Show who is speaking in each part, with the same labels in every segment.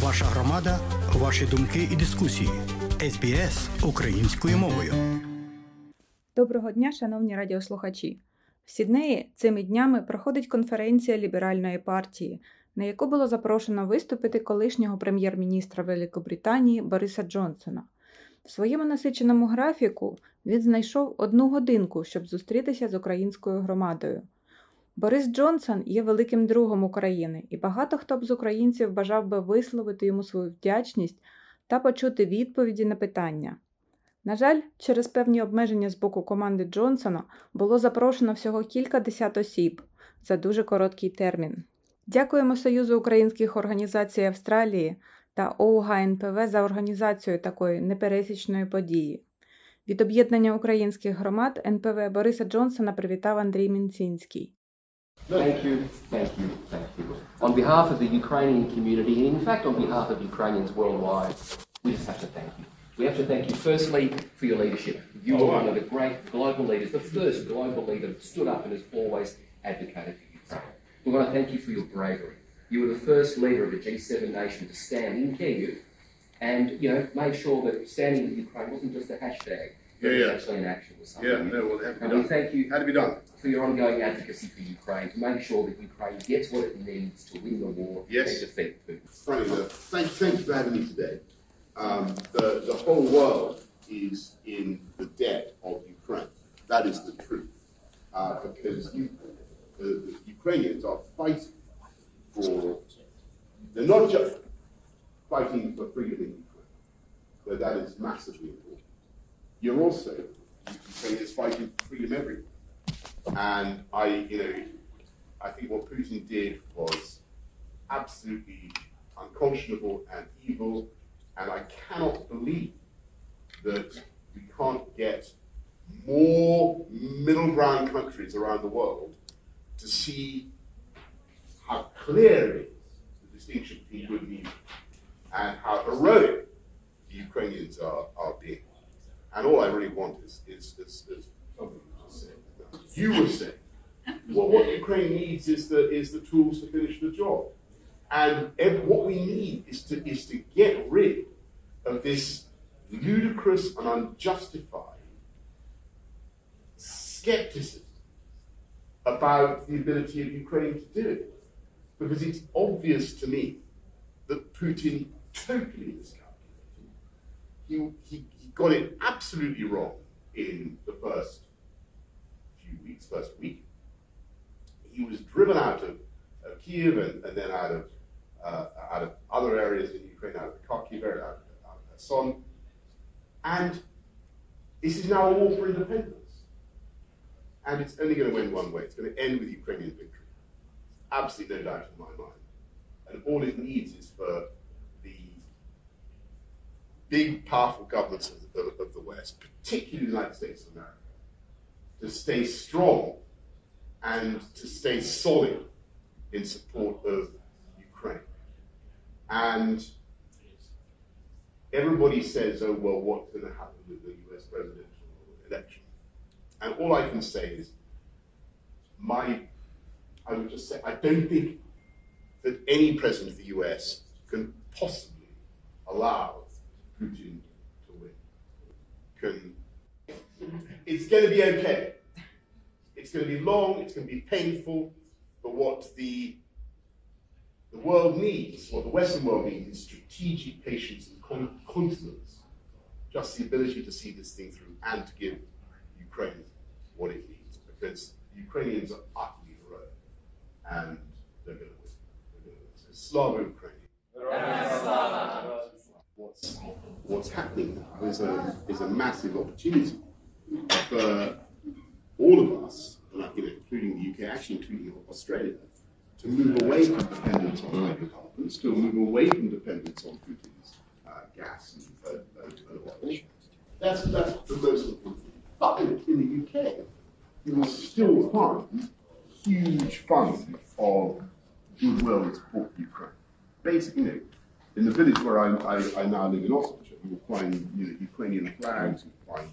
Speaker 1: Ваша громада, ваші думки і дискусії. СБС українською мовою.
Speaker 2: Доброго дня, шановні радіослухачі. В Сіднеї цими днями проходить конференція ліберальної партії, на яку було запрошено виступити колишнього прем'єр-міністра Великобританії Бориса Джонсона. В своєму насиченому графіку він знайшов одну годинку, щоб зустрітися з українською громадою. Борис Джонсон є великим другом України, і багато хто б з українців бажав би висловити йому свою вдячність та почути відповіді на питання. На жаль, через певні обмеження з боку команди Джонсона було запрошено всього кілька десят осіб за дуже короткий термін. Дякуємо Союзу українських організацій Австралії та ОУГ НПВ за організацію такої непересічної події. Від об'єднання українських громад НПВ Бориса Джонсона привітав Андрій Мінцінський.
Speaker 3: Thank you, thank you, thank you. On behalf of the Ukrainian community, and in fact on behalf of Ukrainians worldwide, we just have to thank you. We have to thank you firstly for your leadership. You oh, were one of the great global leaders, the first global leader that stood up and has always advocated for youth. We want to thank you for your bravery. You were the first leader of a G7 nation to stand in Kyiv and, you know, made sure that standing with Ukraine wasn't just a hashtag, but
Speaker 4: Yeah,
Speaker 3: it
Speaker 4: yeah.
Speaker 3: actually an action was something.
Speaker 4: Yeah, no, well, it had to be
Speaker 3: And we thank you
Speaker 4: Had to be done.
Speaker 3: for your ongoing advocacy for Ukraine to make sure that Ukraine gets what it needs to win the war
Speaker 4: Yes.
Speaker 3: and defeat Putin.
Speaker 4: Funny enough, thank, thank you for having me today. Um, the, the whole world is in the debt of Ukraine. That is the truth. Uh, because you, the, the Ukrainians are fighting for, they're not just fighting for freedom in Ukraine, but that is massively important. You're also, Ukrainians fighting for freedom everywhere. And I, you know, I think what Putin did was absolutely unconscionable and evil, and I cannot believe that we can't get more middle ground countries around the world to see how clear it is the distinction between good and evil, and how heroic the Ukrainians are, are being. And all I really want is, is, is, is you were saying, well, what Ukraine needs is the, is the tools to finish the job. And what we need is to, is to get rid of this ludicrous and unjustified skepticism about the ability of Ukraine to do it. Because it's obvious to me that Putin totally miscalculated. He, he, he got it absolutely wrong in the first weeks, first week. He was driven out of, of Kiev and, and then out of uh, out of other areas in Ukraine, out of Kharkiv area, out of, Kherson, and this is now a war for independence. And it's only going to win one way. It's going to end with Ukrainian victory. Absolutely no doubt in my mind. And all it needs is for the big, powerful governments of the, of the West, particularly the United States of America, to stay strong and to stay solid in support of Ukraine. And everybody says, oh, well, what's going to happen with the US presidential election? And all I can say is, my, I would just say, I don't think that any president of the US can possibly allow Putin to win. Can, it's going to be okay. It's going to be long, it's going to be painful, but what the, the world needs, what the Western world needs, is strategic patience and con- continence. Just the ability to see this thing through and to give Ukraine what it needs. Because Ukrainians are utterly heroic and they're going to win. They're going to win. So Slava Ukraine. What's, what's happening is a, is a massive opportunity for all of us, including the UK, actually including Australia, to move away from dependence on hydrocarbons, to move away from dependence on Putin's uh, gas and, uh, and, oil. That's, that's the most important thing. But in, the UK, you will still find huge funds of goodwill and support Ukraine. Basically, you know, in the village where I, I, I now live in Oxfordshire, you will find you know, Ukrainian flags, you'll find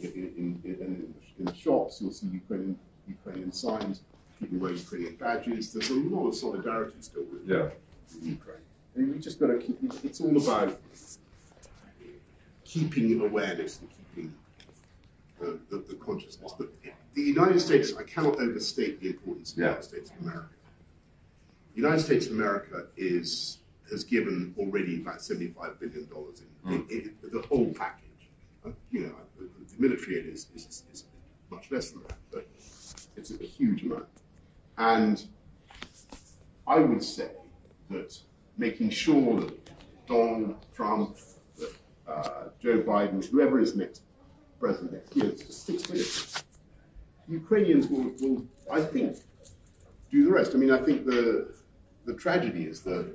Speaker 4: in, in, in, in, the shops, you'll see Ukrainian, Ukrainian signs, people wear Ukrainian badges. There's a lot of solidarity still with,
Speaker 5: Yeah.
Speaker 4: Ukraine. And we just got to keep. It's all about keeping awareness and keeping the, the, the consciousness. But the United States, I cannot overstate the importance of the United States of America. The United States of America is has given already about seventy-five billion dollars in, in, in the whole package. Uh, you know, the, the military aid is, is, is much less than that, but it's a huge amount. And I would say that making sure that Donald Trump, that uh, Joe Biden, whoever is next president next year, it's just six minutes. Ukrainians will, will, I think, do the rest. I mean, I think the the tragedy is the,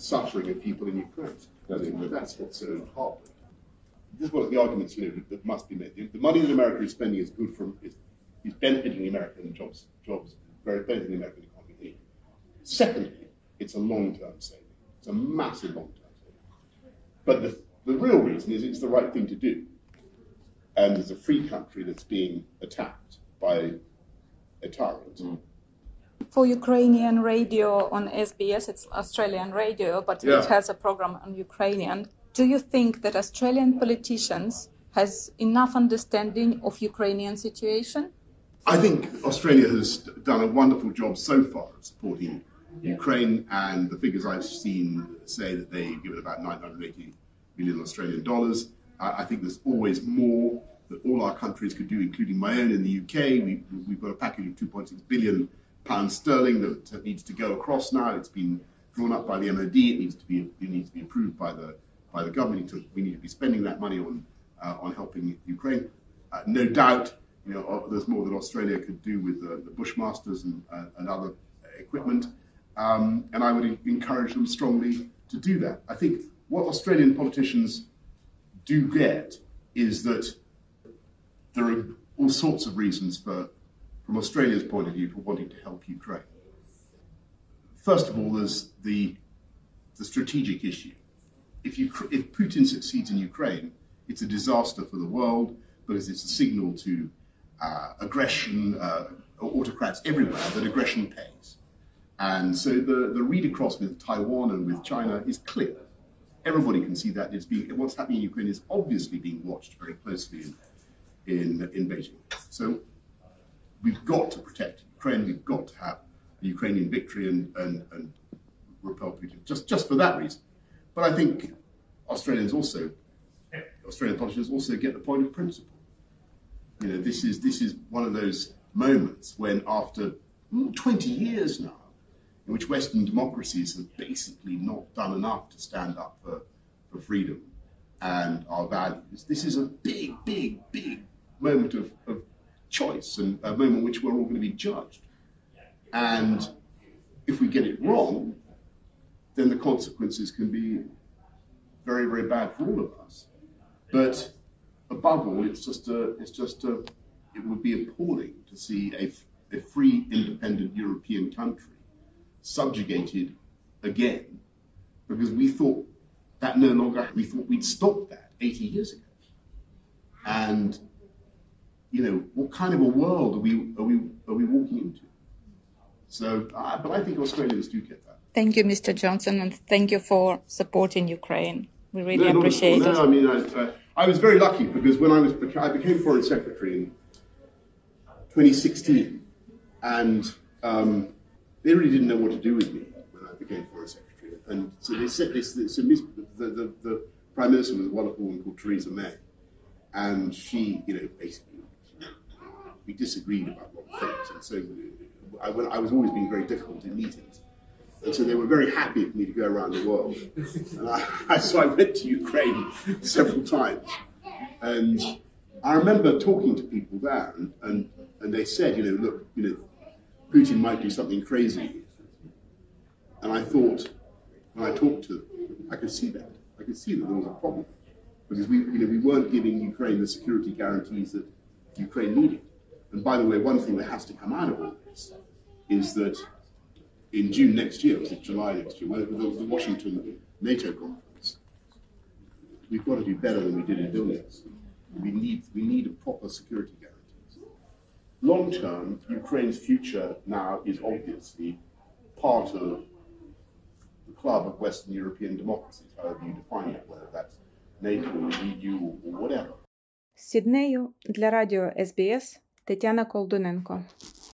Speaker 4: the suffering of people in Ukraine. That's what's so heartbreaking. This is one of the arguments you know, that must be made. The, the money that America is spending is good for is, is benefiting the American jobs, jobs, very benefiting the American economy. Secondly, it's a long-term saving. It's a massive long-term saving. But the, the real reason is it's the right thing to do. And there's a free country that's being attacked by a tyrant. Mm.
Speaker 2: For Ukrainian radio on SBS, it's Australian radio, but
Speaker 4: Yeah.
Speaker 2: it has a program on Ukrainian. Do you think that Australian politicians has enough understanding of Ukrainian situation?
Speaker 4: I think Australia has done a wonderful job so far of supporting Ukraine, and the figures I've seen say that they've given about 980 million Australian dollars. I, I think there's always more that all our countries could do, including my own in the UK. We, we've got a package of 2.6 billion pounds sterling that needs to go across now. It's been drawn up by the MOD. It needs to be it needs to be approved by the by the government. We need to be spending that money on uh, on helping Ukraine. Uh, no doubt, you know, uh, there's more that Australia could do with the, the Bushmasters and, uh, and other equipment, um, and I would encourage them strongly to do that. I think what Australian politicians do get is that there are all sorts of reasons for, from Australia's point of view, for wanting to help Ukraine. First of all, there's the the strategic issue. If, you, if Putin succeeds in Ukraine, it's a disaster for the world because it's a signal to uh, aggression, uh, autocrats everywhere that aggression pays. And so the, the read across with Taiwan and with China is clear. Everybody can see that it's being, what's happening in Ukraine is obviously being watched very closely in, in, in Beijing. So we've got to protect Ukraine, we've got to have a Ukrainian victory and, and, and repel Putin, just, just for that reason. But I think Australians also, Australian politicians also get the point of principle. You know, this is this is one of those moments when, after mm, 20 years now, in which Western democracies have basically not done enough to stand up for, for freedom and our values, this is a big, big, big moment of, of choice and a moment in which we're all going to be judged. And if we get it wrong, then the consequences can be very, very bad for all of us. But above all, it's just a, it's just a, it would be appalling to see a, a free, independent European country subjugated again, because we thought that no longer, we thought we'd stopped that 80 years ago. And, you know, what kind of a world are we, are we, are we walking into? So, uh, but I think Australians do get that.
Speaker 2: Thank you, Mr. Johnson, and thank you for supporting Ukraine. We really
Speaker 4: No, not at all.
Speaker 2: appreciate
Speaker 4: no,
Speaker 2: it.
Speaker 4: I mean, I, I, I was very lucky because when I was I became foreign secretary in 2016, and um, they really didn't know what to do with me when I became foreign secretary. And so they said this. So the, the the prime minister was a wonderful woman called Theresa May, and she, you know, basically we disagreed about a lot of things, and so I, I was always being very difficult in meetings. And so they were very happy for me to go around the world. And I, so I went to Ukraine several times. And I remember talking to people there, and, and, and they said, you know, look, you know, Putin might do something crazy. And I thought, when I talked to them, I could see that. I could see that there was a problem. Because we, you know, we weren't giving Ukraine the security guarantees that Ukraine needed. And by the way, one thing that has to come out of all this is that in June next year, was it July next year, when the, the Washington NATO conference, we've got to do better than we did in Vilnius. We need we need a proper security guarantees. Long term, Ukraine's future now is obviously part of the club of Western European democracies, however you define it, whether that's NATO or EU or whatever.
Speaker 2: З Сіднею для радіо СБС Тетяна Колдуненко.